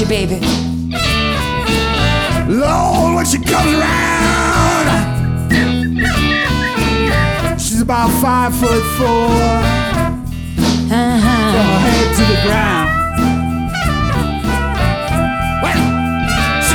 you, baby. Lord, when she comes around, she's about five foot four, Uh-huh. from her head to the ground. Well, she